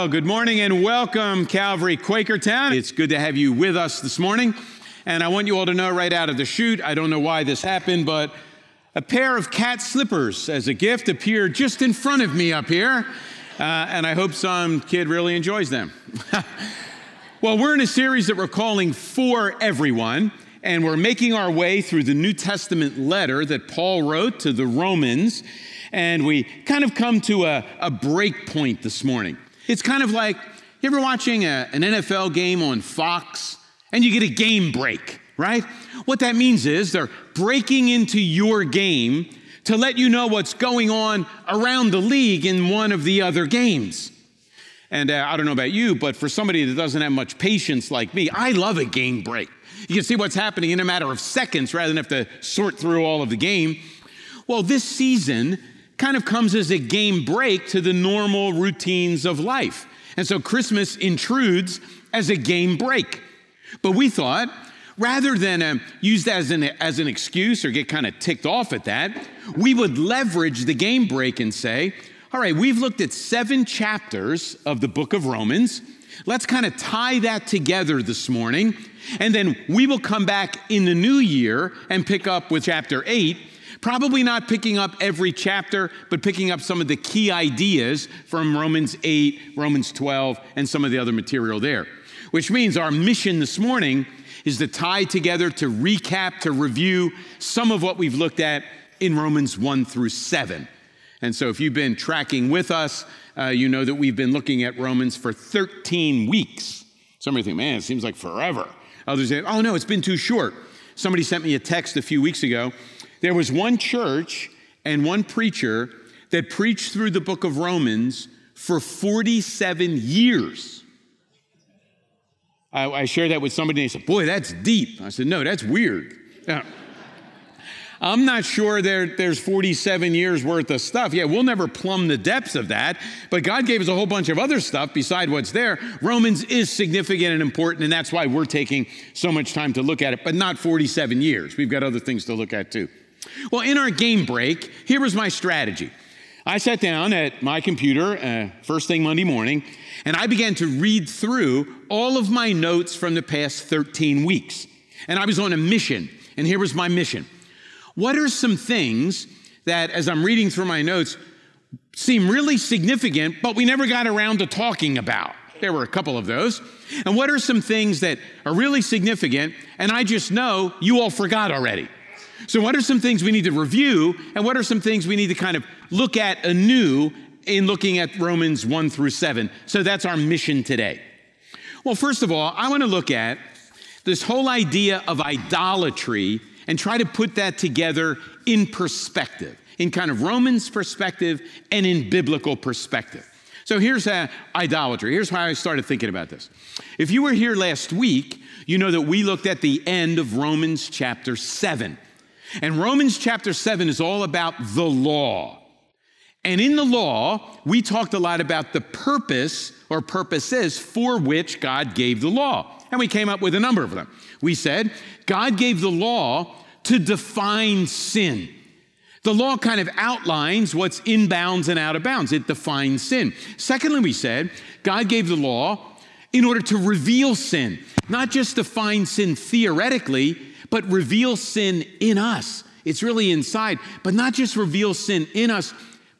Well, good morning and welcome, Calvary Quakertown. It's good to have you with us this morning. And I want you all to know right out of the chute, I don't know why this happened, but a pair of cat slippers as a gift appeared just in front of me up here. Uh, and I hope some kid really enjoys them. well, we're in a series that we're calling For Everyone, and we're making our way through the New Testament letter that Paul wrote to the Romans. And we kind of come to a, a break point this morning. It's kind of like you ever watching a, an NFL game on Fox and you get a game break, right? What that means is they're breaking into your game to let you know what's going on around the league in one of the other games. And uh, I don't know about you, but for somebody that doesn't have much patience like me, I love a game break. You can see what's happening in a matter of seconds rather than have to sort through all of the game. Well, this season, kind of comes as a game break to the normal routines of life. And so Christmas intrudes as a game break. But we thought, rather than uh, use that as an, as an excuse or get kind of ticked off at that, we would leverage the game break and say, all right, we've looked at seven chapters of the book of Romans. Let's kind of tie that together this morning. And then we will come back in the new year and pick up with chapter eight Probably not picking up every chapter, but picking up some of the key ideas from Romans 8, Romans 12, and some of the other material there. Which means our mission this morning is to tie together, to recap, to review some of what we've looked at in Romans 1 through 7. And so, if you've been tracking with us, uh, you know that we've been looking at Romans for 13 weeks. Somebody think, man, it seems like forever. Others say, oh no, it's been too short. Somebody sent me a text a few weeks ago there was one church and one preacher that preached through the book of Romans for 47 years. I, I shared that with somebody and they said, Boy, that's deep. I said, No, that's weird. I'm not sure there, there's 47 years worth of stuff. Yeah, we'll never plumb the depths of that, but God gave us a whole bunch of other stuff beside what's there. Romans is significant and important, and that's why we're taking so much time to look at it, but not 47 years. We've got other things to look at too. Well, in our game break, here was my strategy. I sat down at my computer uh, first thing Monday morning, and I began to read through all of my notes from the past 13 weeks. And I was on a mission, and here was my mission. What are some things that, as I'm reading through my notes, seem really significant, but we never got around to talking about? There were a couple of those. And what are some things that are really significant, and I just know you all forgot already? So, what are some things we need to review, and what are some things we need to kind of look at anew in looking at Romans 1 through 7? So, that's our mission today. Well, first of all, I want to look at this whole idea of idolatry and try to put that together in perspective, in kind of Romans perspective and in biblical perspective. So here's uh, idolatry. Here's how I started thinking about this. If you were here last week, you know that we looked at the end of Romans chapter 7. And Romans chapter 7 is all about the law. And in the law, we talked a lot about the purpose or purposes for which God gave the law. And we came up with a number of them. We said God gave the law to define sin. The law kind of outlines what's in bounds and out of bounds, it defines sin. Secondly, we said God gave the law in order to reveal sin, not just define sin theoretically, but reveal sin in us. It's really inside, but not just reveal sin in us,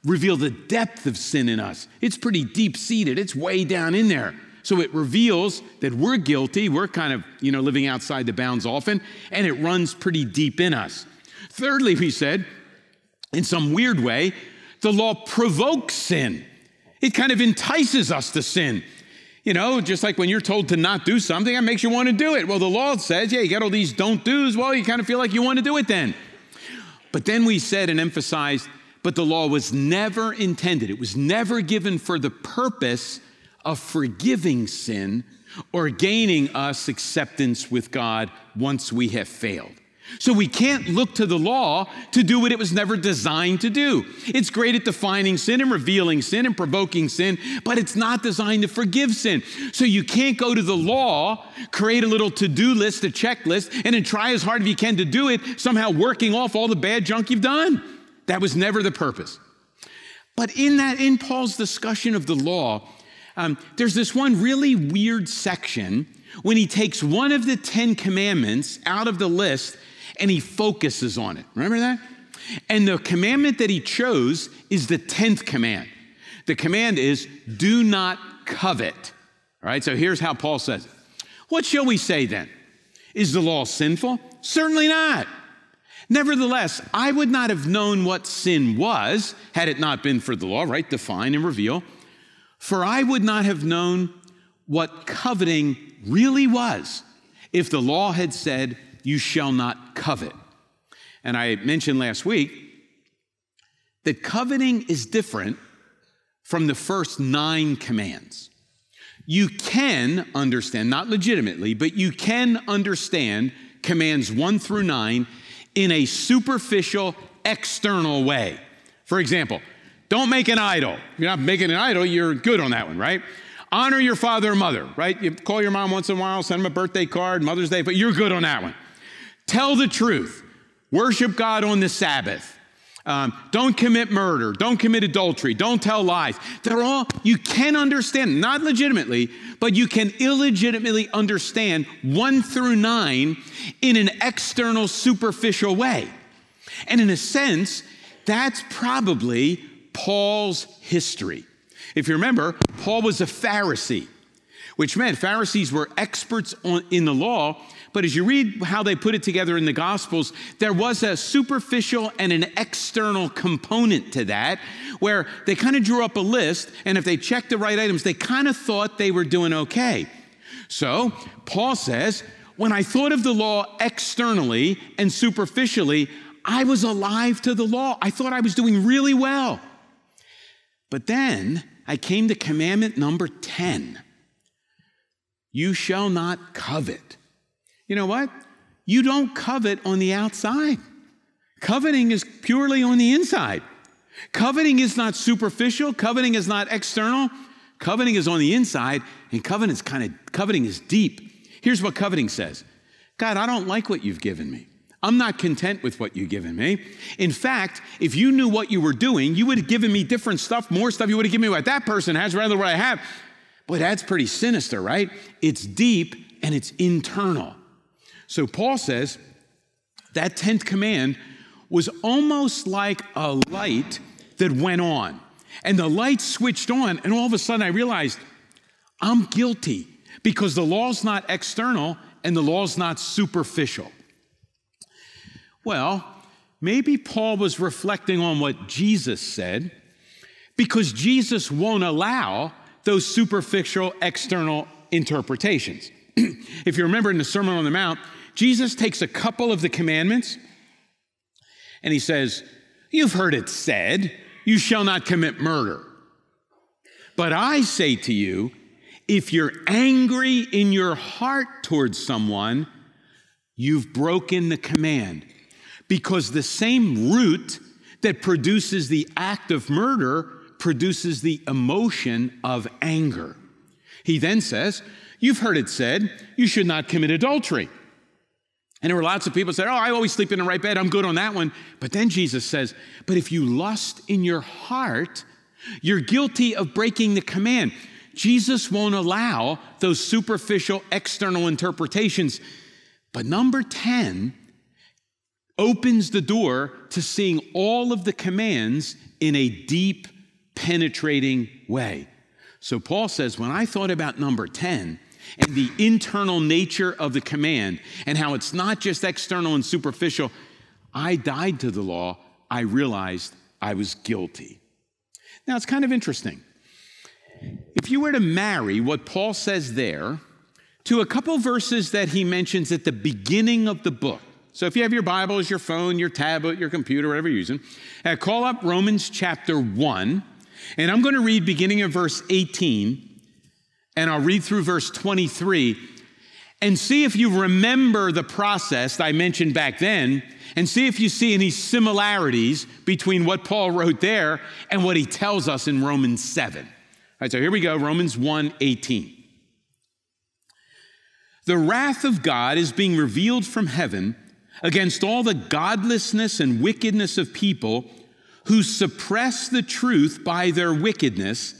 reveal the depth of sin in us. It's pretty deep seated, it's way down in there. So it reveals that we're guilty. We're kind of, you know, living outside the bounds often, and it runs pretty deep in us. Thirdly, we said, in some weird way, the law provokes sin. It kind of entices us to sin. You know, just like when you're told to not do something, that makes you want to do it. Well, the law says, yeah, you got all these don't do's. Well, you kind of feel like you want to do it then. But then we said and emphasized, but the law was never intended, it was never given for the purpose of forgiving sin or gaining us acceptance with God once we have failed. So we can't look to the law to do what it was never designed to do. It's great at defining sin and revealing sin and provoking sin, but it's not designed to forgive sin. So you can't go to the law, create a little to do list, a checklist, and then try as hard as you can to do it, somehow working off all the bad junk you've done. That was never the purpose. But in that, in Paul's discussion of the law, Um, there's this one really weird section when he takes one of the Ten Commandments out of the list and he focuses on it. Remember that? And the commandment that he chose is the 10th command. The command is do not covet. All right, so here's how Paul says it. What shall we say then? Is the law sinful? Certainly not. Nevertheless, I would not have known what sin was had it not been for the law, right? Define and reveal. For I would not have known what coveting really was if the law had said, You shall not covet. And I mentioned last week that coveting is different from the first nine commands. You can understand, not legitimately, but you can understand commands one through nine in a superficial, external way. For example, don't make an idol. You're not making an idol, you're good on that one, right? Honor your father and mother, right? You call your mom once in a while, send them a birthday card, Mother's Day, but you're good on that one. Tell the truth. Worship God on the Sabbath. Um, don't commit murder. Don't commit adultery. Don't tell lies. They're all, you can understand, not legitimately, but you can illegitimately understand one through nine in an external, superficial way. And in a sense, that's probably Paul's history. If you remember, Paul was a Pharisee, which meant Pharisees were experts on, in the law but as you read how they put it together in the Gospels, there was a superficial and an external component to that where they kind of drew up a list, and if they checked the right items, they kind of thought they were doing okay. So Paul says, when I thought of the law externally and superficially, I was alive to the law. I thought I was doing really well. But then I came to commandment number 10 You shall not covet. You know what? You don't covet on the outside. Coveting is purely on the inside. Coveting is not superficial, coveting is not external. Coveting is on the inside, and coveting is kind of coveting is deep. Here's what coveting says. God, I don't like what you've given me. I'm not content with what you've given me. In fact, if you knew what you were doing, you would have given me different stuff, more stuff. You would have given me what that person has rather than what I have. Boy, that's pretty sinister, right? It's deep and it's internal. So Paul says that 10th command was almost like a light that went on. And the light switched on, and all of a sudden I realized I'm guilty because the law's not external and the law's not superficial. Well, maybe Paul was reflecting on what Jesus said because Jesus won't allow those superficial external interpretations. if you remember in the Sermon on the Mount, Jesus takes a couple of the commandments and he says, You've heard it said, you shall not commit murder. But I say to you, if you're angry in your heart towards someone, you've broken the command. Because the same root that produces the act of murder produces the emotion of anger. He then says, You've heard it said, you should not commit adultery. And there were lots of people said, Oh, I always sleep in the right bed. I'm good on that one. But then Jesus says, But if you lust in your heart, you're guilty of breaking the command. Jesus won't allow those superficial external interpretations. But number 10 opens the door to seeing all of the commands in a deep, penetrating way. So Paul says, When I thought about number 10, and the internal nature of the command and how it's not just external and superficial, I died to the law. I realized I was guilty. Now, it's kind of interesting. If you were to marry what Paul says there to a couple verses that he mentions at the beginning of the book, so if you have your Bibles, your phone, your tablet, your computer, whatever you're using, uh, call up Romans chapter 1, and I'm going to read beginning of verse 18 and I'll read through verse 23 and see if you remember the process I mentioned back then and see if you see any similarities between what Paul wrote there and what he tells us in Romans 7. All right, so here we go, Romans 1 18. The wrath of God is being revealed from heaven against all the godlessness and wickedness of people who suppress the truth by their wickedness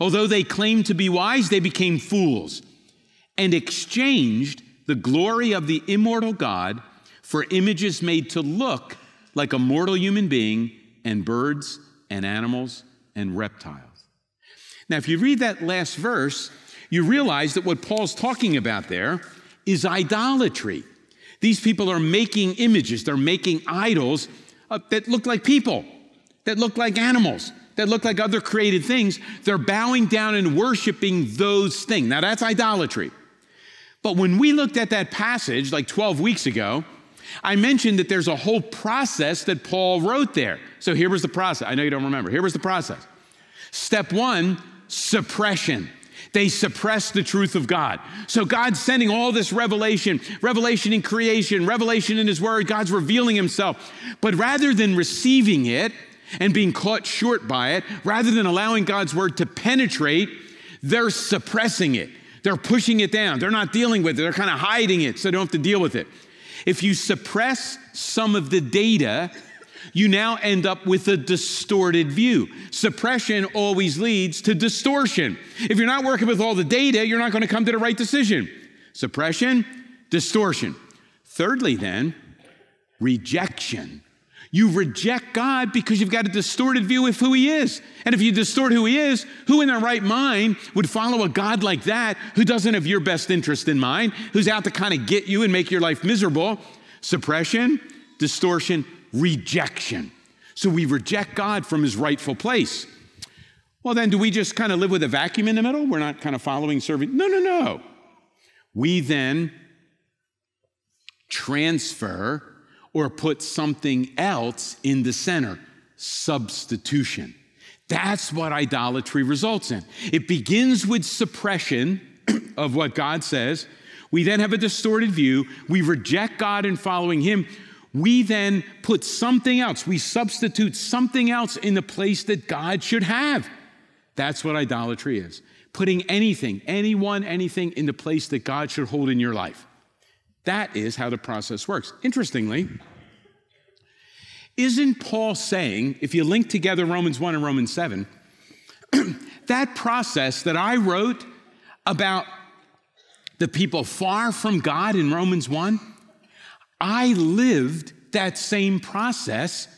Although they claimed to be wise, they became fools and exchanged the glory of the immortal God for images made to look like a mortal human being and birds and animals and reptiles. Now, if you read that last verse, you realize that what Paul's talking about there is idolatry. These people are making images, they're making idols uh, that look like people, that look like animals, that look like other created things. They're bowing down and worshiping those things. Now, that's idolatry. But when we looked at that passage like 12 weeks ago, I mentioned that there's a whole process that Paul wrote there. So here was the process. I know you don't remember. Here was the process. Step one suppression. They suppress the truth of God. So God's sending all this revelation, revelation in creation, revelation in His Word. God's revealing Himself. But rather than receiving it and being caught short by it, rather than allowing God's Word to penetrate, they're suppressing it. They're pushing it down. They're not dealing with it. They're kind of hiding it so they don't have to deal with it. If you suppress some of the data, you now end up with a distorted view. Suppression always leads to distortion. If you're not working with all the data, you're not going to come to the right decision. Suppression, distortion. Thirdly, then, rejection. You reject God because you've got a distorted view of who He is. And if you distort who He is, who in their right mind would follow a God like that who doesn't have your best interest in mind, who's out to kind of get you and make your life miserable? Suppression, distortion, rejection. So we reject God from His rightful place. Well, then, do we just kind of live with a vacuum in the middle? We're not kind of following, serving? No, no, no. We then transfer or put something else in the center substitution. That's what idolatry results in. It begins with suppression of what God says. We then have a distorted view. We reject God and following Him. We then put something else, we substitute something else in the place that God should have. That's what idolatry is putting anything, anyone, anything in the place that God should hold in your life. That is how the process works. Interestingly, isn't Paul saying, if you link together Romans 1 and Romans 7, that process that I wrote about the people far from God in Romans 1, I lived that same process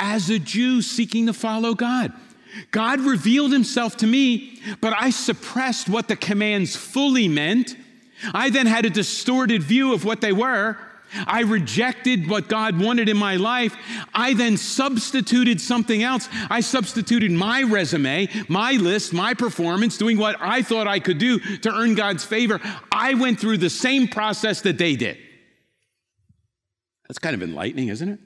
as a Jew seeking to follow God. God revealed himself to me, but I suppressed what the commands fully meant I then had a distorted view of what they were. I rejected what God wanted in my life. I then substituted something else. I substituted my resume, my list, my performance, doing what I thought I could do to earn God's favor. I went through the same process that they did. That's kind of enlightening, isn't it?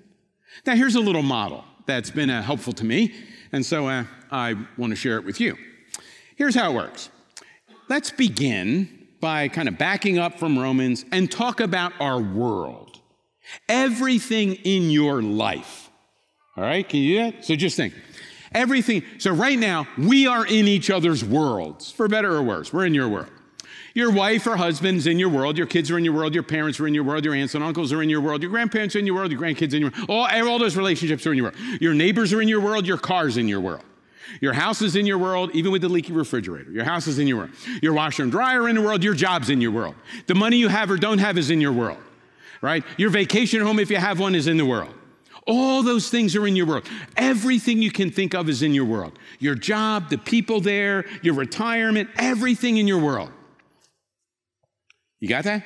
Now, here's a little model that's been uh, helpful to me, and so uh, I want to share it with you. Here's how it works. Let's begin by kind of backing up from Romans and talk about our world. Everything in your life. All right, can you do that? So just think. Everything. So right now, we are in each other's worlds, for better or worse. We're in your world. Your wife or husband's in your world. Your kids are in your world. Your parents are in your world. Your aunts and uncles are in your world. Your grandparents are in your world. Your grandkids in your world. All, all those relationships are in your world. Your neighbors are in your world. Your car's in your world. Your house is in your world, even with the leaky refrigerator. Your house is in your world. Your washer and dryer in the world. Your job's in your world. The money you have or don't have is in your world, right? Your vacation home, if you have one, is in the world. All those things are in your world. Everything you can think of is in your world. Your job, the people there, your retirement, everything in your world. You got that?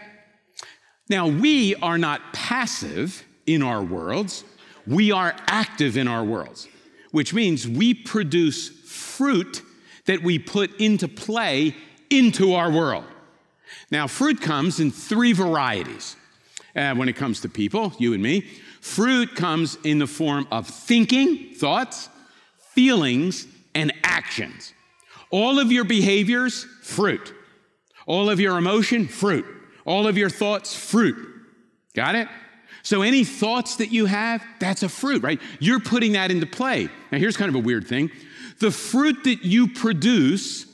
Now, we are not passive in our worlds, we are active in our worlds which means we produce fruit that we put into play into our world. Now, fruit comes in three varieties uh, when it comes to people, you and me. Fruit comes in the form of thinking, thoughts, feelings, and actions. All of your behaviors, fruit. All of your emotion, fruit. All of your thoughts, fruit. Got it? So any thoughts that you have, that's a fruit, right? You're putting that into play. Now, here's kind of a weird thing the fruit that you produce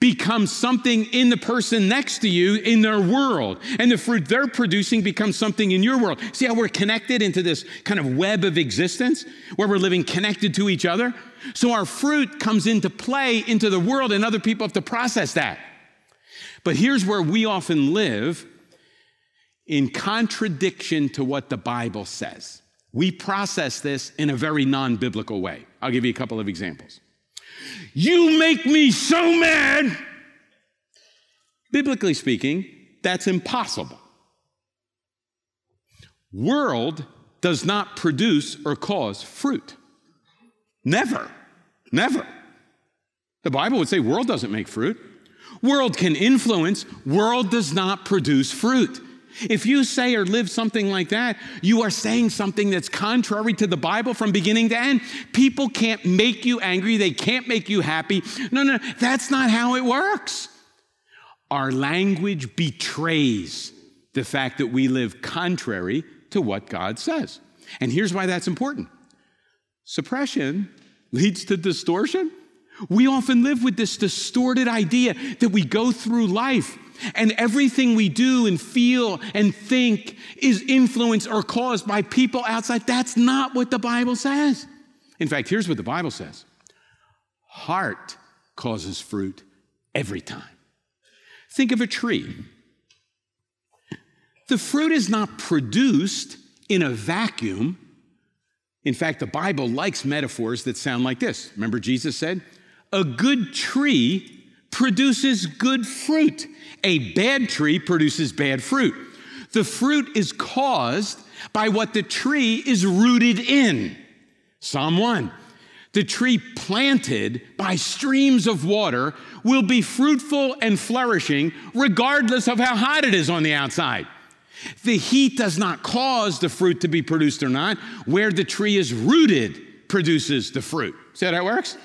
becomes something in the person next to you in their world. And the fruit they're producing becomes something in your world. See how we're connected into this kind of web of existence where we're living connected to each other? So our fruit comes into play into the world, and other people have to process that. But here's where we often live in contradiction to what the Bible says. We process this in a very non biblical way. I'll give you a couple of examples. You make me so mad. Biblically speaking, that's impossible. World does not produce or cause fruit. Never. Never. The Bible would say world doesn't make fruit. World can influence, world does not produce fruit. If you say or live something like that, you are saying something that's contrary to the Bible from beginning to end. People can't make you angry, they can't make you happy. No, no, that's not how it works. Our language betrays the fact that we live contrary to what God says. And here's why that's important suppression leads to distortion. We often live with this distorted idea that we go through life and everything we do and feel and think is influenced or caused by people outside. That's not what the Bible says. In fact, here's what the Bible says heart causes fruit every time. Think of a tree. The fruit is not produced in a vacuum. In fact, the Bible likes metaphors that sound like this. Remember, Jesus said, A good tree produces good fruit. A bad tree produces bad fruit. The fruit is caused by what the tree is rooted in. Psalm 1 The tree planted by streams of water will be fruitful and flourishing regardless of how hot it is on the outside. The heat does not cause the fruit to be produced or not. Where the tree is rooted produces the fruit. See how that works?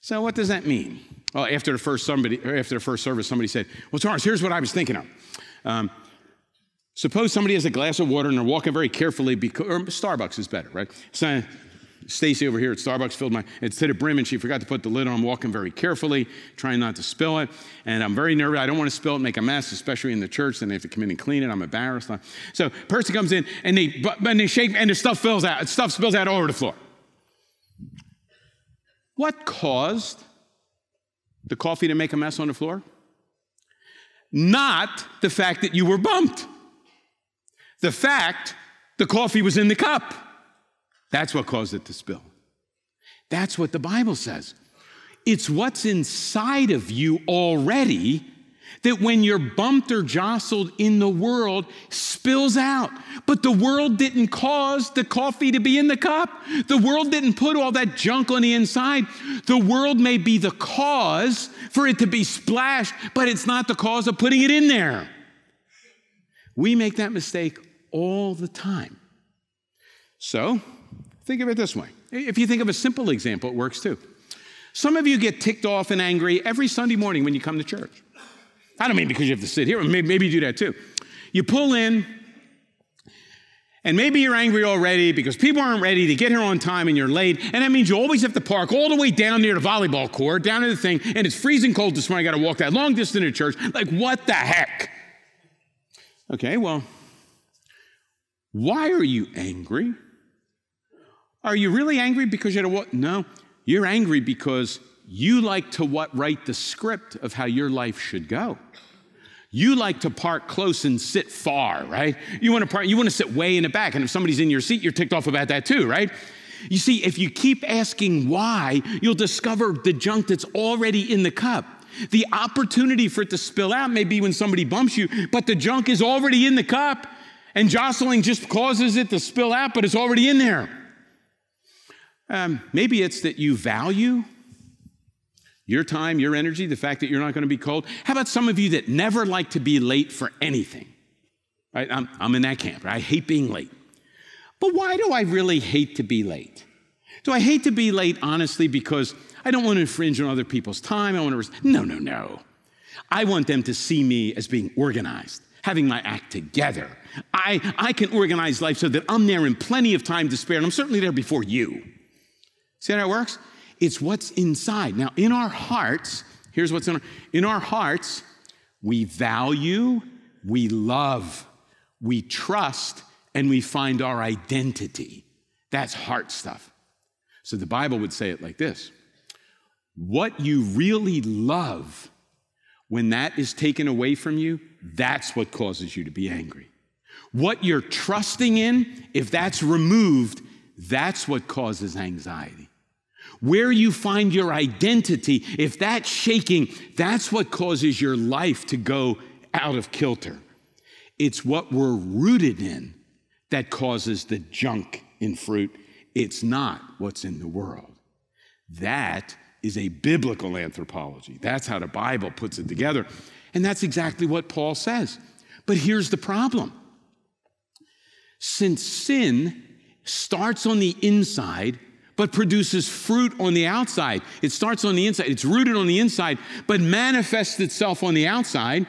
So, what does that mean? Well, after the first somebody, after the first service, somebody said, "Well, Charles, here's what I was thinking of. Um, suppose somebody has a glass of water and they're walking very carefully because or Starbucks is better, right? So Stacy over here at Starbucks filled my it's to the brim and she forgot to put the lid on. I'm walking very carefully, trying not to spill it, and I'm very nervous. I don't want to spill it, make a mess, especially in the church. Then they have to come in and clean it. I'm embarrassed. So person comes in and they and they shake and the stuff fills out. Stuff spills out all over the floor. What caused the coffee to make a mess on the floor? Not the fact that you were bumped. The fact the coffee was in the cup. That's what caused it to spill. That's what the Bible says. It's what's inside of you already that when you're bumped or jostled in the world spills out. But the world didn't cause the coffee to be in the cup. The world didn't put all that junk on the inside. The world may be the cause for it to be splashed, but it's not the cause of putting it in there. We make that mistake all the time. So, think of it this way. If you think of a simple example, it works too. Some of you get ticked off and angry every Sunday morning when you come to church. I don't mean because you have to sit here, maybe, you do that too. You pull in, and maybe you're angry already because people aren't ready to get here on time and you're late. And that means you always have to park all the way down near the volleyball court, down to the thing, and it's freezing cold this morning. I got to walk that long distance to church. Like, what the heck? Okay, well, why are you angry? Are you really angry because you had a what? No, you're angry because you like to what write the script of how your life should go. You like to park close and sit far, right? You want to park, you want to sit way in the back. And if somebody's in your seat, you're ticked off about that too, right? You see, if you keep asking why, you'll discover the junk that's already in the cup. The opportunity for it to spill out may be when somebody bumps you, but the junk is already in the cup, and jostling just causes it to spill out, but it's already in there. Um, maybe it's that you value your time, your energy, the fact that you're not going to be cold. How about some of you that never like to be late for anything? Right? I'm, I'm in that camp. Right? I hate being late. But why do I really hate to be late? Do I hate to be late, honestly, because I don't want to infringe on other people's time? I want to. Res- no, no, no. I want them to see me as being organized, having my act together. I, I can organize life so that I'm there in plenty of time to spare, and I'm certainly there before you. See how that works? It's what's inside. Now, in our hearts, here's what's in our, in our hearts, we value, we love, we trust, and we find our identity. That's heart stuff. So the Bible would say it like this What you really love, when that is taken away from you, that's what causes you to be angry. What you're trusting in, if that's removed, that's what causes anxiety. Where you find your identity, if that's shaking, that's what causes your life to go out of kilter. It's what we're rooted in that causes the junk in fruit. It's not what's in the world. That is a biblical anthropology. That's how the Bible puts it together. And that's exactly what Paul says. But here's the problem since sin starts on the inside, but produces fruit on the outside. It starts on the inside, it's rooted on the inside, but manifests itself on the outside.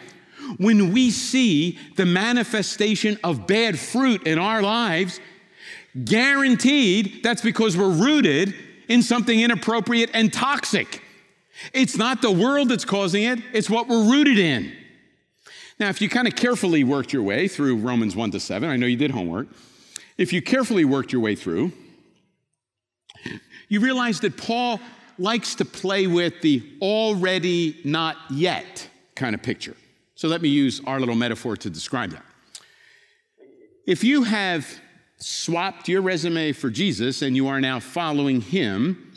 When we see the manifestation of bad fruit in our lives, guaranteed that's because we're rooted in something inappropriate and toxic. It's not the world that's causing it, it's what we're rooted in. Now, if you kind of carefully worked your way through Romans 1 to 7, I know you did homework. If you carefully worked your way through, you realize that Paul likes to play with the already not yet kind of picture. So let me use our little metaphor to describe that. If you have swapped your resume for Jesus and you are now following him,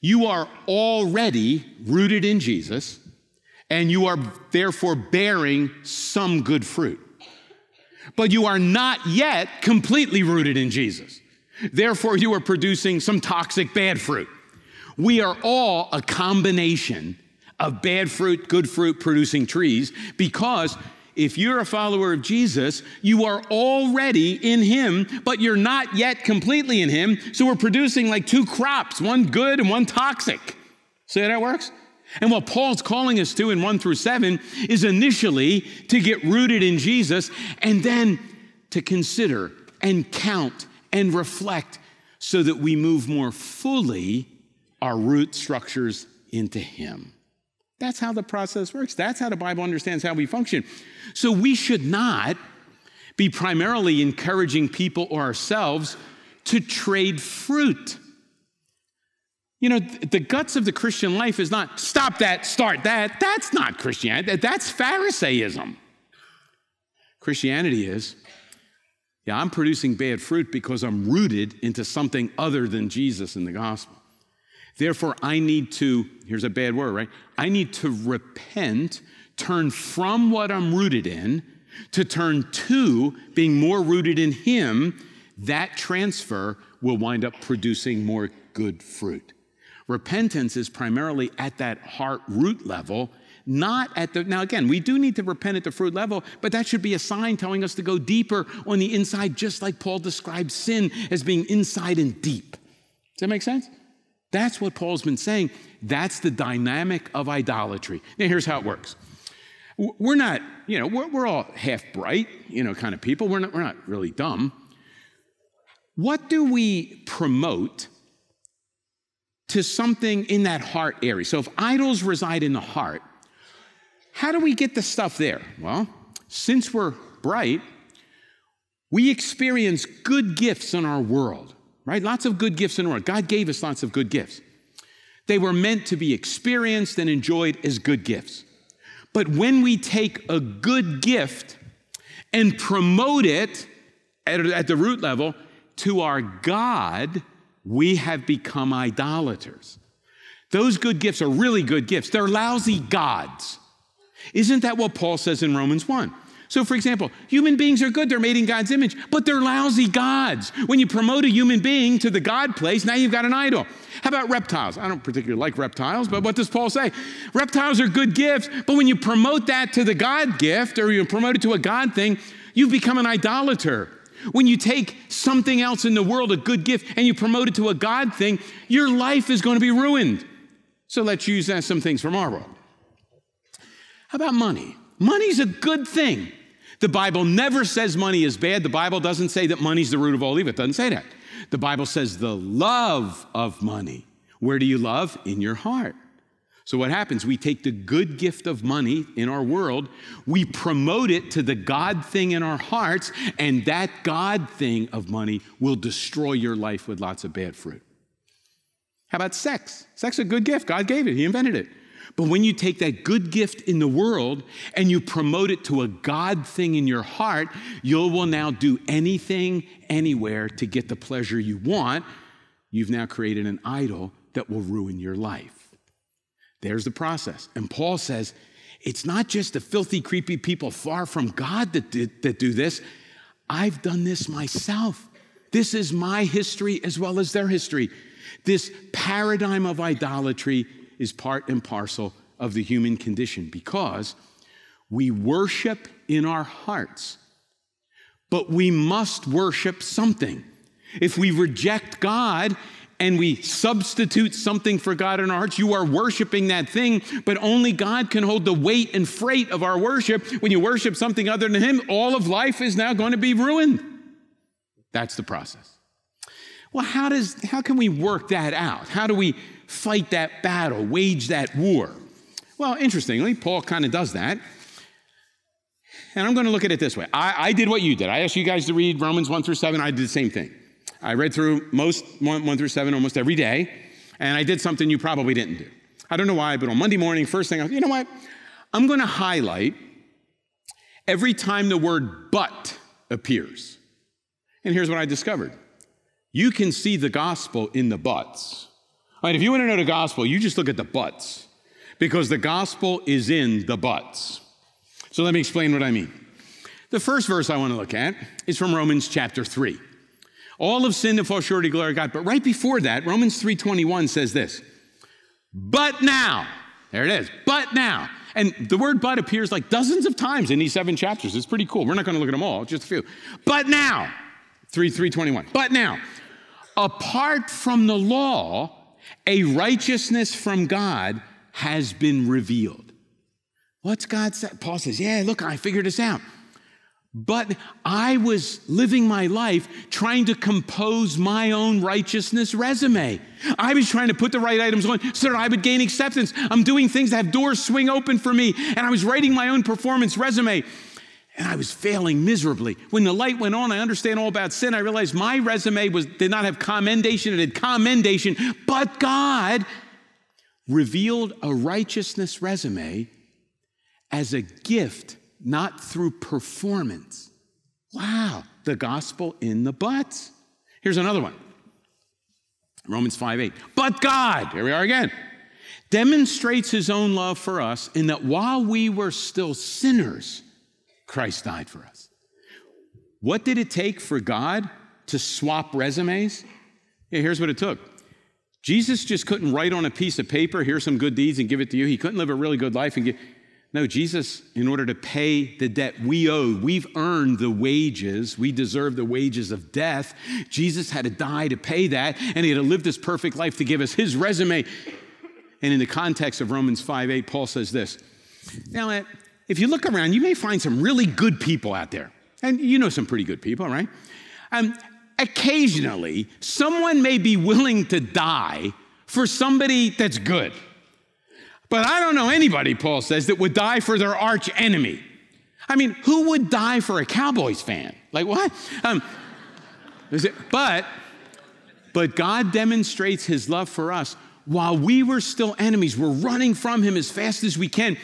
you are already rooted in Jesus and you are therefore bearing some good fruit. But you are not yet completely rooted in Jesus. Therefore, you are producing some toxic bad fruit. We are all a combination of bad fruit, good fruit producing trees because if you're a follower of Jesus, you are already in Him, but you're not yet completely in Him. So we're producing like two crops, one good and one toxic. See how that works? And what Paul's calling us to in 1 through 7 is initially to get rooted in Jesus and then to consider and count and reflect so that we move more fully our root structures into Him. That's how the process works. That's how the Bible understands how we function. So we should not be primarily encouraging people or ourselves to trade fruit. You know, the guts of the Christian life is not stop that, start that. That's not Christianity. That's Pharisaism. Christianity is yeah, I'm producing bad fruit because I'm rooted into something other than Jesus in the gospel. Therefore, I need to, here's a bad word, right? I need to repent, turn from what I'm rooted in to turn to being more rooted in Him. That transfer will wind up producing more good fruit. Repentance is primarily at that heart root level not at the, now again, we do need to repent at the fruit level, but that should be a sign telling us to go deeper on the inside, just like Paul describes sin as being inside and deep. Does that make sense? That's what Paul's been saying. That's the dynamic of idolatry. Now, here's how it works. We're not, you know, we're, we're all half bright, you know, kind of people. We're not, we're not really dumb. What do we promote to something in that heart area? So if idols reside in the heart, how do we get the stuff there? Well, since we're bright, we experience good gifts in our world, right? Lots of good gifts in the world. God gave us lots of good gifts. They were meant to be experienced and enjoyed as good gifts. But when we take a good gift and promote it at, at the root level to our God, we have become idolaters. Those good gifts are really good gifts, they're lousy gods. Isn't that what Paul says in Romans 1? So, for example, human beings are good, they're made in God's image, but they're lousy gods. When you promote a human being to the God place, now you've got an idol. How about reptiles? I don't particularly like reptiles, but what does Paul say? Reptiles are good gifts, but when you promote that to the God gift or you promote it to a God thing, you've become an idolater. When you take something else in the world, a good gift, and you promote it to a God thing, your life is going to be ruined. So let's use that, some things from our world. About money? Money's a good thing. The Bible never says money is bad. The Bible doesn't say that money's the root of all evil. It doesn't say that. The Bible says the love of money. Where do you love? In your heart. So, what happens? We take the good gift of money in our world, we promote it to the God thing in our hearts, and that God thing of money will destroy your life with lots of bad fruit. How about sex? Sex is a good gift. God gave it, He invented it. But when you take that good gift in the world and you promote it to a God thing in your heart, you will now do anything, anywhere to get the pleasure you want. You've now created an idol that will ruin your life. There's the process. And Paul says, it's not just the filthy, creepy people far from God that, did, that do this. I've done this myself. This is my history as well as their history. This paradigm of idolatry is part and parcel of the human condition because we worship in our hearts, but we must worship something. If we reject God and we substitute something for God in our hearts, you are worshiping that thing, but only God can hold the weight and freight of our worship. When you worship something other than Him, all of life is now going to be ruined. That's the process. Well, how, does, how can we work that out? How do we fight that battle, wage that war? Well, interestingly, Paul kind of does that. And I'm going to look at it this way I, I, did what you did. I asked you guys to read Romans 1 through 7. I did the same thing. I read through most 1, 1 through 7 almost every day, and I did something you probably didn't do. I don't know why, but on Monday morning, first thing, I was, you know what? I'm going to highlight every time the word but appears. And here's what I discovered you can see the gospel in the buts. Right, if you want to know the gospel, you just look at the buts because the gospel is in the buts. So let me explain what I mean. The first verse I want to look at is from Romans chapter 3. All of sin and fall short of glory of God. But right before that, Romans 3:21 says this. But now, there it is. But now. And the word but appears like dozens of times in these seven chapters. It's pretty cool. We're not going to look at them all, just a few. But now, 3 321. But now, apart from the law, a righteousness from God has been revealed. What's God said? Paul says, Yeah, look, I figured this out. But I was living my life trying to compose my own righteousness resume. I was trying to put the right items on so that I would gain acceptance. I'm doing things that have doors swing open for me, and I was writing my own performance resume and I was failing miserably. When the light went on, I understand all about sin. I realized my resume was, did not have commendation, it had commendation, but God revealed a righteousness resume as a gift, not through performance. Wow, the gospel in the buts. Here's another one Romans 5 8. But God, here we are again, demonstrates his own love for us in that while we were still sinners, Christ died for us. What did it take for God to swap resumes? Yeah, here's what it took. Jesus just couldn't write on a piece of paper, here's some good deeds, and give it to you. He couldn't live a really good life and give. No, Jesus, in order to pay the debt we owe, we've earned the wages, we deserve the wages of death. Jesus had to die to pay that, and he had to live this perfect life to give us his resume. And in the context of Romans 5 8, Paul says this. Now, if you look around, you may find some really good people out there. And you know some pretty good people, right? Um, occasionally, someone may be willing to die for somebody that's good. But I don't know anybody, Paul says, that would die for their arch enemy. I mean, who would die for a Cowboys fan? Like what? Um, it, but, but God demonstrates his love for us while we were still enemies. We're running from him as fast as we can.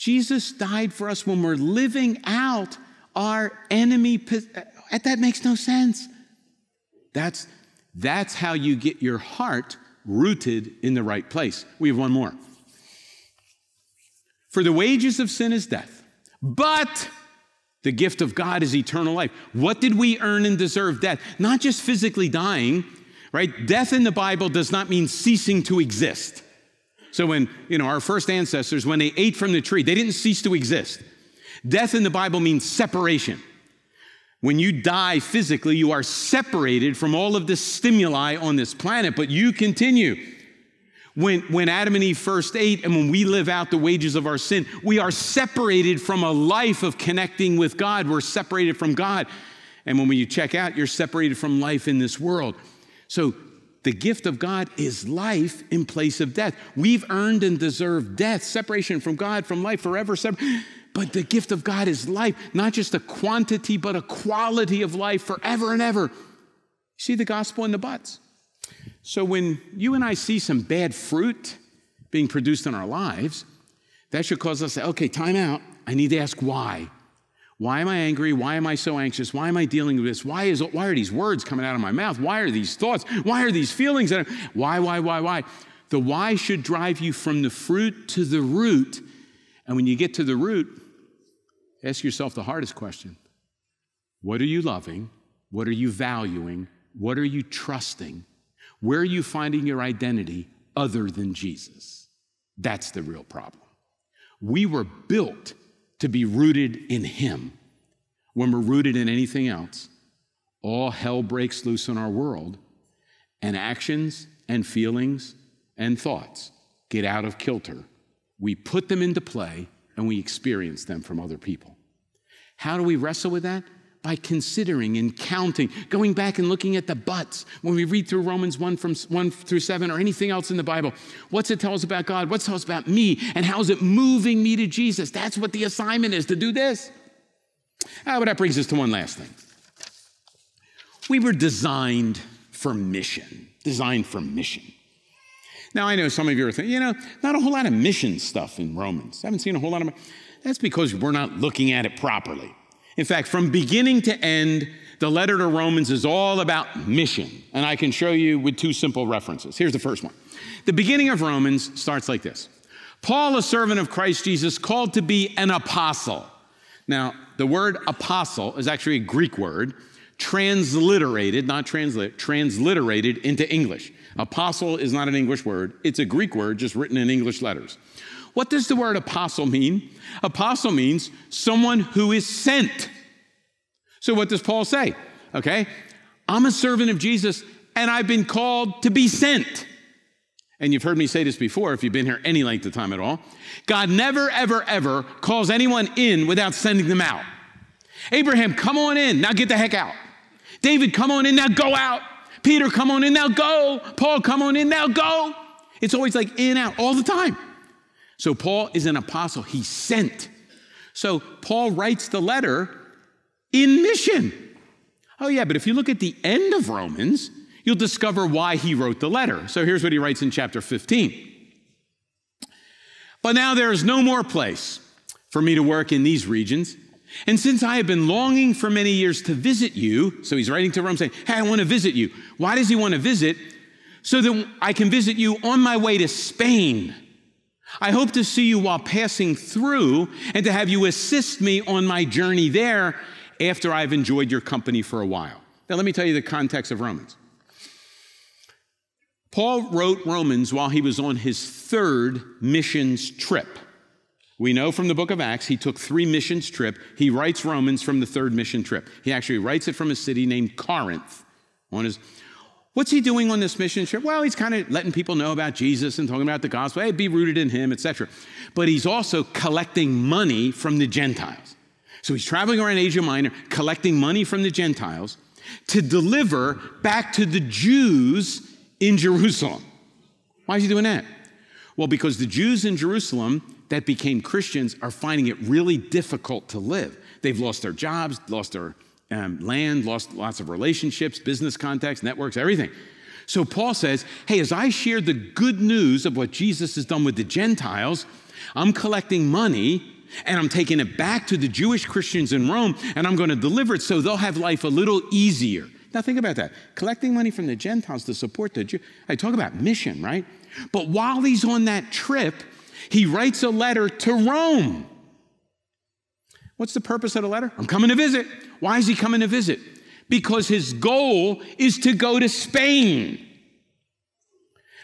Jesus died for us when we're living out our enemy. Uh, that makes no sense. That's, that's how you get your heart rooted in the right place. We have one more. For the wages of sin is death, but the gift of God is eternal life. What did we earn and deserve death? Not just physically dying, right? Death in the Bible does not mean ceasing to exist. So when, you know, our first ancestors, when they ate from the tree, they didn't cease to exist. Death in the Bible means separation. When you die physically, you are separated from all of the stimuli on this planet, but you continue. When, when Adam and Eve first ate, and when we live out the wages of our sin, we are separated from a life of connecting with God. We're separated from God. And when you check out, you're separated from life in this world. So the gift of God is life in place of death. We've earned and deserved death, separation from God, from life forever. But the gift of God is life, not just a quantity, but a quality of life forever and ever. See the gospel in the buts. So when you and I see some bad fruit being produced in our lives, that should cause us to say, okay, time out. I need to ask why. Why am I angry? Why am I so anxious? Why am I dealing with this? Why, is, why are these words coming out of my mouth? Why are these thoughts? Why are these feelings? Why, why, why, why? The why should drive you from the fruit to the root. And when you get to the root, ask yourself the hardest question What are you loving? What are you valuing? What are you trusting? Where are you finding your identity other than Jesus? That's the real problem. We were built to be rooted in Him. When we're rooted in anything else, all hell breaks loose in our world, and actions and feelings and thoughts get out of kilter. We put them into play and we experience them from other people. How do we wrestle with that? By considering and counting, going back and looking at the buts. When we read through Romans 1 from 1 through 7 or anything else in the Bible, what's it tell us about God? What's it tell us about me? And how is it moving me to Jesus? That's what the assignment is to do this. Ah, but that brings us to one last thing. We were designed for mission, designed for mission. Now, I know some of you are thinking, you know, not a whole lot of mission stuff in Romans. I haven't seen a whole lot of. That's because we're not looking at it properly. In fact, from beginning to end, the letter to Romans is all about mission. And I can show you with two simple references. Here's the first one. The beginning of Romans starts like this Paul, a servant of Christ Jesus, called to be an apostle. Now, the word apostle is actually a Greek word, transliterated, not translate, transliterated into English. Apostle is not an English word, it's a Greek word just written in English letters. What does the word apostle mean? Apostle means someone who is sent. So, what does Paul say? Okay, I'm a servant of Jesus and I've been called to be sent. And you've heard me say this before if you've been here any length of time at all. God never, ever, ever calls anyone in without sending them out. Abraham, come on in, now get the heck out. David, come on in, now go out. Peter, come on in, now go. Paul, come on in, now go. It's always like in, out, all the time. So Paul is an apostle, he's sent. So Paul writes the letter in mission. Oh, yeah, but if you look at the end of Romans, you'll discover why he wrote the letter. So here's what he writes in chapter 15. But now there is no more place for me to work in these regions. And since I have been longing for many years to visit you, so he's writing to Rome saying, Hey, I want to visit you. Why does he want to visit? So that I can visit you on my way to Spain I hope to see you while passing through and to have you assist me on my journey there after I've enjoyed your company for a while. Now, let me tell you the context of Romans. Paul wrote Romans while he was on his third missions trip. We know from the book of Acts he took three missions trip. He writes Romans from the third mission trip. He actually writes it from a city named Corinth on his What's he doing on this mission trip? Well, he's kind of letting people know about Jesus and talking about the gospel. Hey, be rooted in him, etc. But he's also collecting money from the Gentiles. So he's traveling around Asia Minor, collecting money from the Gentiles to deliver back to the Jews in Jerusalem. Why is he doing that? Well, because the Jews in Jerusalem that became Christians are finding it really difficult to live. They've lost their jobs, lost their um, land, lost lots of relationships, business contacts, networks, everything. So Paul says, hey, as I share the good news of what Jesus has done with the Gentiles, I'm collecting money and I'm taking it back to the Jewish Christians in Rome and I'm going to deliver it so they'll have life a little easier. Now, think about that. Collecting money from the Gentiles to support the Jews. I talk about mission, right? But while he's on that trip, he writes a letter to Rome. What's the purpose of the letter? I'm coming to visit. Why is he coming to visit? Because his goal is to go to Spain.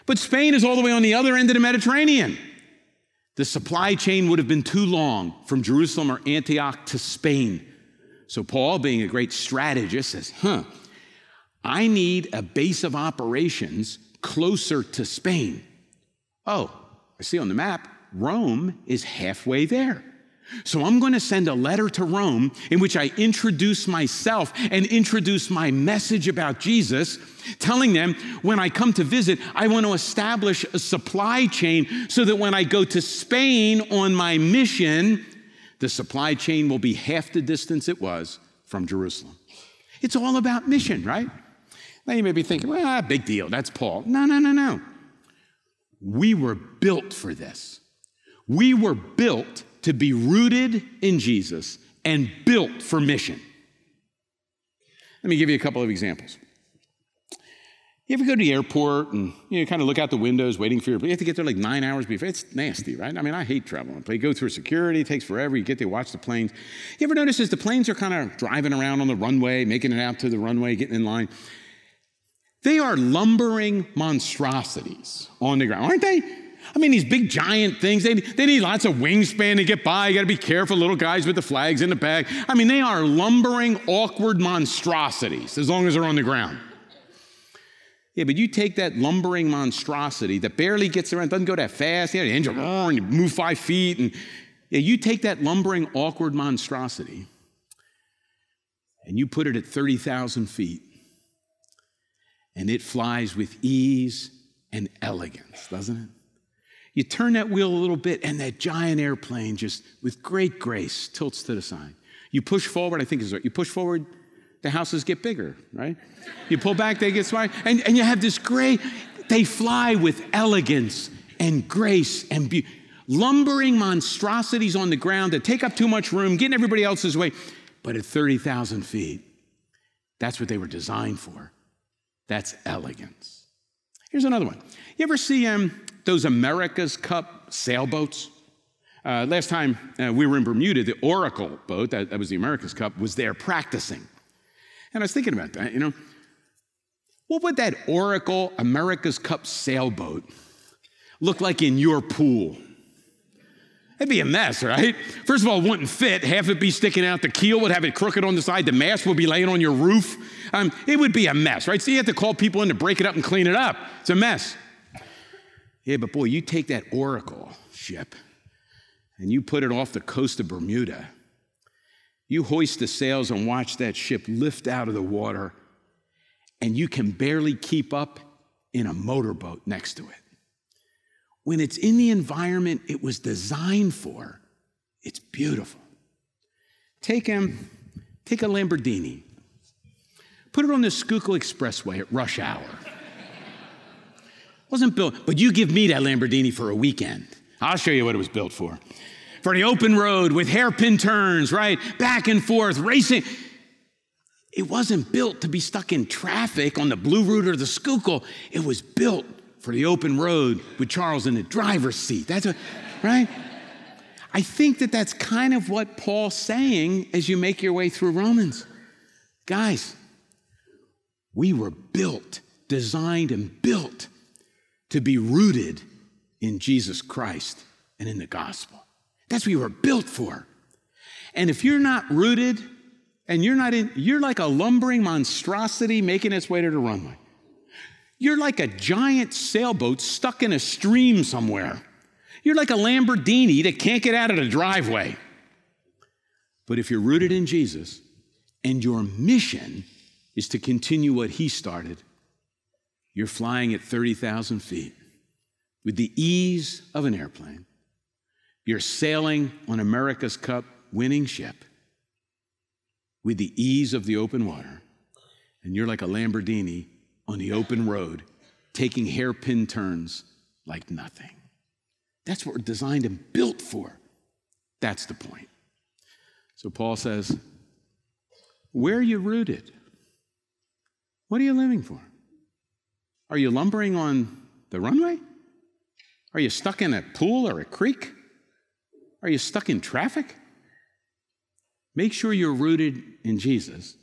But Spain is all the way on the other end of the Mediterranean. The supply chain would have been too long from Jerusalem or Antioch to Spain. So, Paul, being a great strategist, says, huh, I need a base of operations closer to Spain. Oh, I see on the map, Rome is halfway there. So I'm going to send a letter to Rome in which I introduce myself and introduce my message about Jesus, telling them when I come to visit, I want to establish a supply chain so that when I go to Spain on my mission, the supply chain will be half the distance it was from Jerusalem. It's all about mission, right? Now you may be thinking, well, ah, big deal, that's Paul. No, no, no, no. We were built for this. We were built to be rooted in Jesus and built for mission. Let me give you a couple of examples. You ever go to the airport and you know, kind of look out the windows waiting for your plane? You have to get there like nine hours before. It's nasty, right? I mean, I hate traveling. You go through security, it takes forever. You get there, watch the planes. You ever notice as the planes are kind of driving around on the runway, making it out to the runway, getting in line, they are lumbering monstrosities on the ground, aren't they? I mean, these big giant things, they, they need lots of wingspan to get by. You got to be careful, little guys with the flags in the back. I mean, they are lumbering, awkward monstrosities as long as they're on the ground. Yeah, but you take that lumbering monstrosity that barely gets around, doesn't go that fast, yeah, the engine, and you move five feet, and yeah, you take that lumbering, awkward monstrosity and you put it at 30,000 feet and it flies with ease and elegance, doesn't it? You turn that wheel a little bit, and that giant airplane just with great grace tilts to the side. You push forward, I think is right. You push forward, the houses get bigger, right? You pull back, they get smaller. And, and you have this great, they fly with elegance and grace and beauty. Lumbering monstrosities on the ground that take up too much room, getting everybody else's way. But at 30,000 feet, that's what they were designed for. That's elegance. Here's another one. You ever see um, those America's Cup sailboats? Uh, last time uh, we were in Bermuda, the Oracle boat, that, that was the America's Cup, was there practicing. And I was thinking about that, you know. What would that Oracle America's Cup sailboat look like in your pool? It'd be a mess, right? First of all, it wouldn't fit. Half it would be sticking out. The keel would have it crooked on the side. The mast would be laying on your roof. Um, it would be a mess, right? So you have to call people in to break it up and clean it up. It's a mess. Yeah, but boy, you take that Oracle ship and you put it off the coast of Bermuda. You hoist the sails and watch that ship lift out of the water, and you can barely keep up in a motorboat next to it when it's in the environment it was designed for, it's beautiful. Take, um, take a Lamborghini, put it on the Schuylkill Expressway at rush hour. Wasn't built, but you give me that Lamborghini for a weekend. I'll show you what it was built for. For the open road with hairpin turns, right? Back and forth, racing. It wasn't built to be stuck in traffic on the Blue Route or the Schuylkill. It was built for the open road with Charles in the driver's seat. That's what, right? I think that that's kind of what Paul's saying as you make your way through Romans. Guys, we were built, designed, and built to be rooted in Jesus Christ and in the gospel. That's what you were built for. And if you're not rooted and you're not in, you're like a lumbering monstrosity making its way to the runway. You're like a giant sailboat stuck in a stream somewhere. You're like a Lamborghini that can't get out of the driveway. But if you're rooted in Jesus and your mission is to continue what he started, you're flying at 30,000 feet with the ease of an airplane. You're sailing on America's Cup winning ship with the ease of the open water. And you're like a Lamborghini on the open road, taking hairpin turns like nothing. That's what we're designed and built for. That's the point. So Paul says, Where are you rooted? What are you living for? Are you lumbering on the runway? Are you stuck in a pool or a creek? Are you stuck in traffic? Make sure you're rooted in Jesus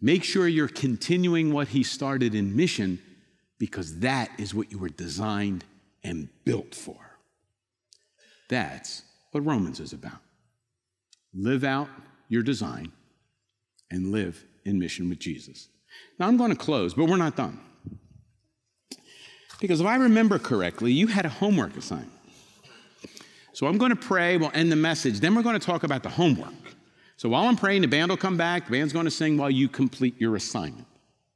Make sure you're continuing what he started in mission because that is what you were designed and built for. That's what Romans is about. Live out your design and live in mission with Jesus. Now, I'm going to close, but we're not done. Because if I remember correctly, you had a homework assignment. So I'm going to pray, we'll end the message, then we're going to talk about the homework. So while I'm praying, the band will come back, the band's going to sing while you complete your assignment.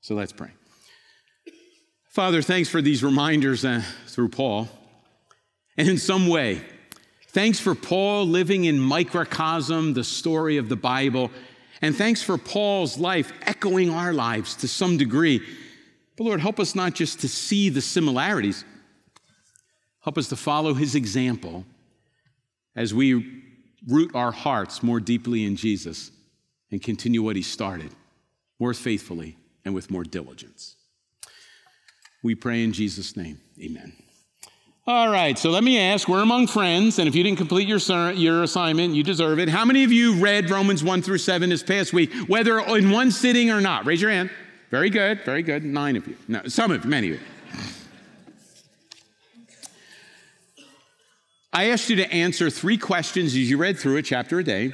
So let's pray. Father, thanks for these reminders uh, through Paul. And in some way, thanks for Paul living in microcosm, the story of the Bible. And thanks for Paul's life echoing our lives to some degree. But Lord, help us not just to see the similarities, help us to follow his example as we root our hearts more deeply in Jesus and continue what he started more faithfully and with more diligence. We pray in Jesus' name. Amen. All right, so let me ask we're among friends, and if you didn't complete your, your assignment, you deserve it. How many of you read Romans 1 through 7 this past week, whether in one sitting or not? Raise your hand. Very good, very good. Nine of you. No, some of you, many of you. I asked you to answer three questions as you read through a chapter a day.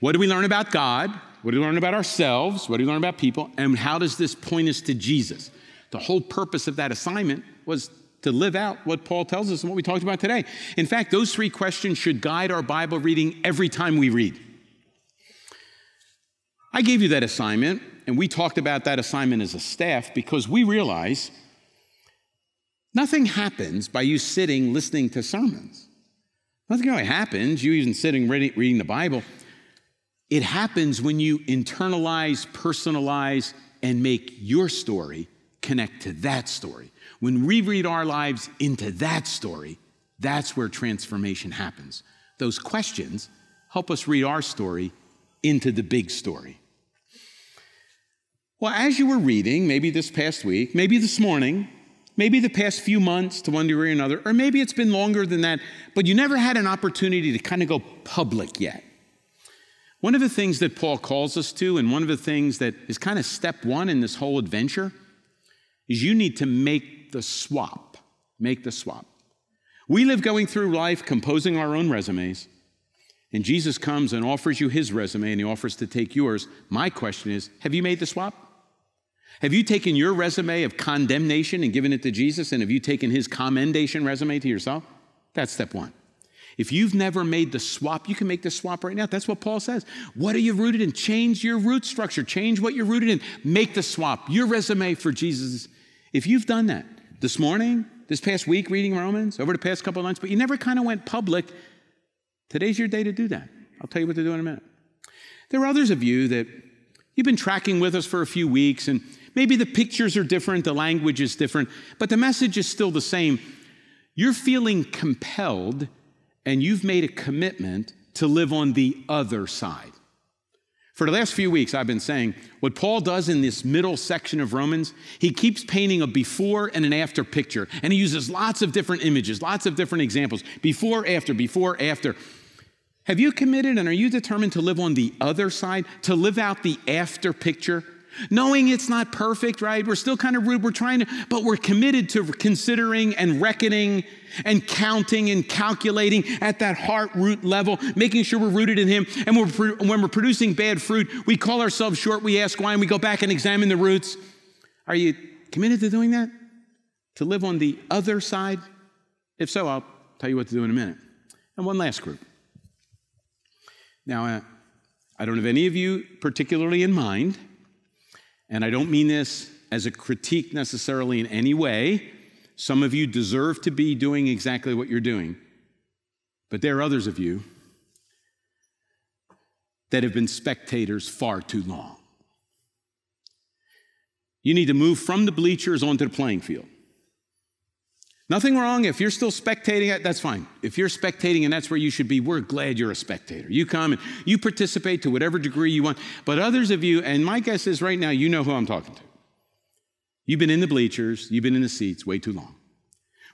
What do we learn about God? What do we learn about ourselves? What do we learn about people? And how does this point us to Jesus? The whole purpose of that assignment was to live out what Paul tells us and what we talked about today. In fact, those three questions should guide our Bible reading every time we read. I gave you that assignment, and we talked about that assignment as a staff because we realize nothing happens by you sitting listening to sermons. Nothing really happens, you even sitting reading the Bible. It happens when you internalize, personalize, and make your story connect to that story. When we read our lives into that story, that's where transformation happens. Those questions help us read our story into the big story. Well, as you were reading, maybe this past week, maybe this morning, maybe the past few months to one degree or another, or maybe it's been longer than that, but you never had an opportunity to kind of go public yet. One of the things that Paul calls us to, and one of the things that is kind of step one in this whole adventure, is you need to make the swap. Make the swap. We live going through life composing our own resumes, and Jesus comes and offers you his resume and he offers to take yours. My question is have you made the swap? Have you taken your resume of condemnation and given it to Jesus? And have you taken his commendation resume to yourself? That's step one. If you've never made the swap, you can make the swap right now. That's what Paul says. What are you rooted in? Change your root structure, change what you're rooted in. Make the swap. Your resume for Jesus if you've done that this morning, this past week reading Romans, over the past couple of months, but you never kind of went public, today's your day to do that. I'll tell you what to do in a minute. There are others of you that you've been tracking with us for a few weeks, and maybe the pictures are different, the language is different, but the message is still the same. You're feeling compelled, and you've made a commitment to live on the other side. For the last few weeks, I've been saying what Paul does in this middle section of Romans, he keeps painting a before and an after picture. And he uses lots of different images, lots of different examples before, after, before, after. Have you committed and are you determined to live on the other side, to live out the after picture? Knowing it's not perfect, right? We're still kind of rude. We're trying to, but we're committed to considering and reckoning and counting and calculating at that heart root level, making sure we're rooted in Him. And when we're, when we're producing bad fruit, we call ourselves short, we ask why, and we go back and examine the roots. Are you committed to doing that? To live on the other side? If so, I'll tell you what to do in a minute. And one last group. Now, uh, I don't have any of you particularly in mind. And I don't mean this as a critique necessarily in any way. Some of you deserve to be doing exactly what you're doing. But there are others of you that have been spectators far too long. You need to move from the bleachers onto the playing field. Nothing wrong. If you're still spectating, that's fine. If you're spectating and that's where you should be, we're glad you're a spectator. You come and you participate to whatever degree you want. But others of you, and my guess is right now, you know who I'm talking to. You've been in the bleachers, you've been in the seats way too long.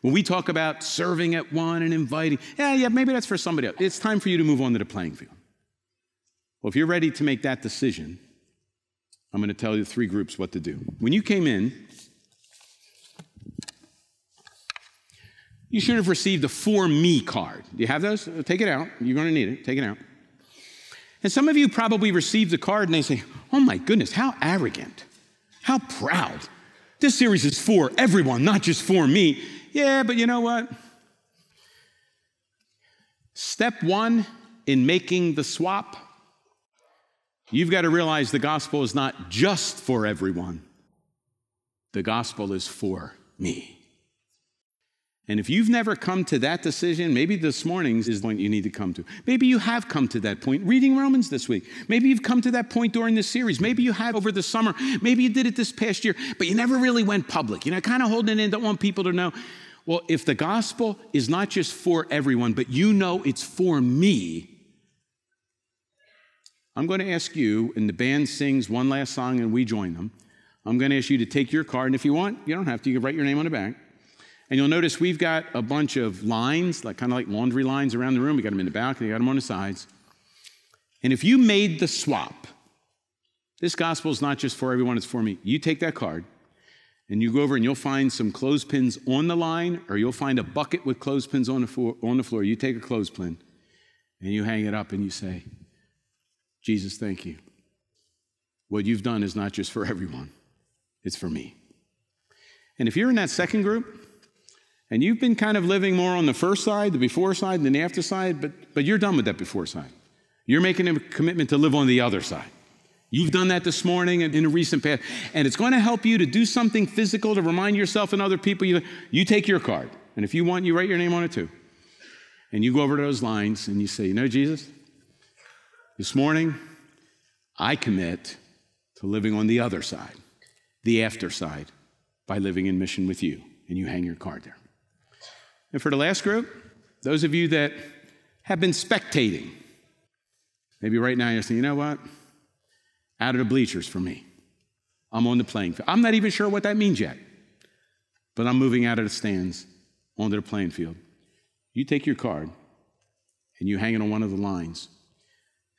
When we talk about serving at one and inviting, yeah, yeah, maybe that's for somebody else. It's time for you to move on to the playing field. Well, if you're ready to make that decision, I'm going to tell you three groups what to do. When you came in, You should have received a For Me card. Do you have those? Take it out. You're going to need it. Take it out. And some of you probably received the card and they say, Oh my goodness, how arrogant, how proud. This series is for everyone, not just for me. Yeah, but you know what? Step one in making the swap, you've got to realize the gospel is not just for everyone, the gospel is for me. And if you've never come to that decision, maybe this morning is the point you need to come to. Maybe you have come to that point reading Romans this week. Maybe you've come to that point during this series. Maybe you have over the summer. Maybe you did it this past year, but you never really went public. You know, kind of holding it in, don't want people to know. Well, if the gospel is not just for everyone, but you know it's for me, I'm going to ask you, and the band sings one last song and we join them. I'm going to ask you to take your card, and if you want, you don't have to, you can write your name on the back. And you'll notice we've got a bunch of lines, like kind of like laundry lines around the room. We got them in the back, we got them on the sides. And if you made the swap, this gospel is not just for everyone, it's for me. You take that card and you go over and you'll find some clothespins on the line, or you'll find a bucket with clothespins on the floor. On the floor. You take a clothespin and you hang it up and you say, Jesus, thank you. What you've done is not just for everyone, it's for me. And if you're in that second group, and you've been kind of living more on the first side, the before side, than the after side, but, but you're done with that before side. You're making a commitment to live on the other side. You've done that this morning and in a recent past, and it's going to help you to do something physical to remind yourself and other people. You, you take your card, and if you want, you write your name on it too. And you go over to those lines and you say, You know, Jesus, this morning I commit to living on the other side, the after side, by living in mission with you. And you hang your card there. And for the last group, those of you that have been spectating, maybe right now you're saying, you know what? Out of the bleachers for me. I'm on the playing field. I'm not even sure what that means yet, but I'm moving out of the stands onto the playing field. You take your card and you hang it on one of the lines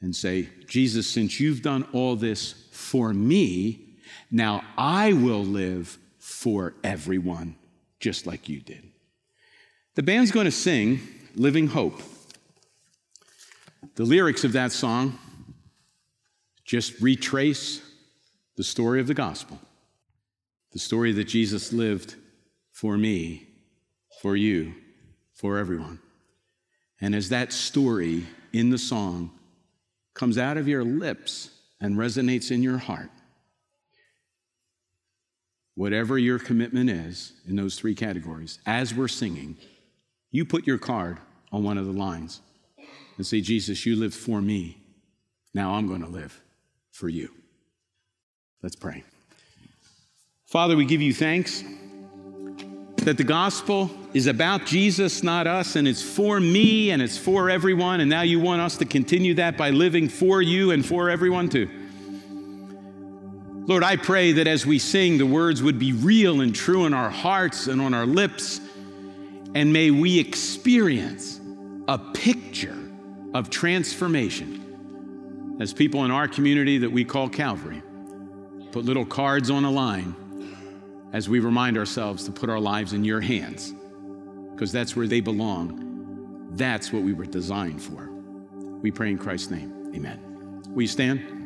and say, Jesus, since you've done all this for me, now I will live for everyone just like you did. The band's going to sing Living Hope. The lyrics of that song just retrace the story of the gospel, the story that Jesus lived for me, for you, for everyone. And as that story in the song comes out of your lips and resonates in your heart, whatever your commitment is in those three categories, as we're singing, you put your card on one of the lines and say, Jesus, you lived for me. Now I'm going to live for you. Let's pray. Father, we give you thanks that the gospel is about Jesus, not us, and it's for me and it's for everyone. And now you want us to continue that by living for you and for everyone too. Lord, I pray that as we sing, the words would be real and true in our hearts and on our lips and may we experience a picture of transformation as people in our community that we call Calvary put little cards on a line as we remind ourselves to put our lives in your hands because that's where they belong. That's what we were designed for. We pray in Christ's name. Amen. Will you stand?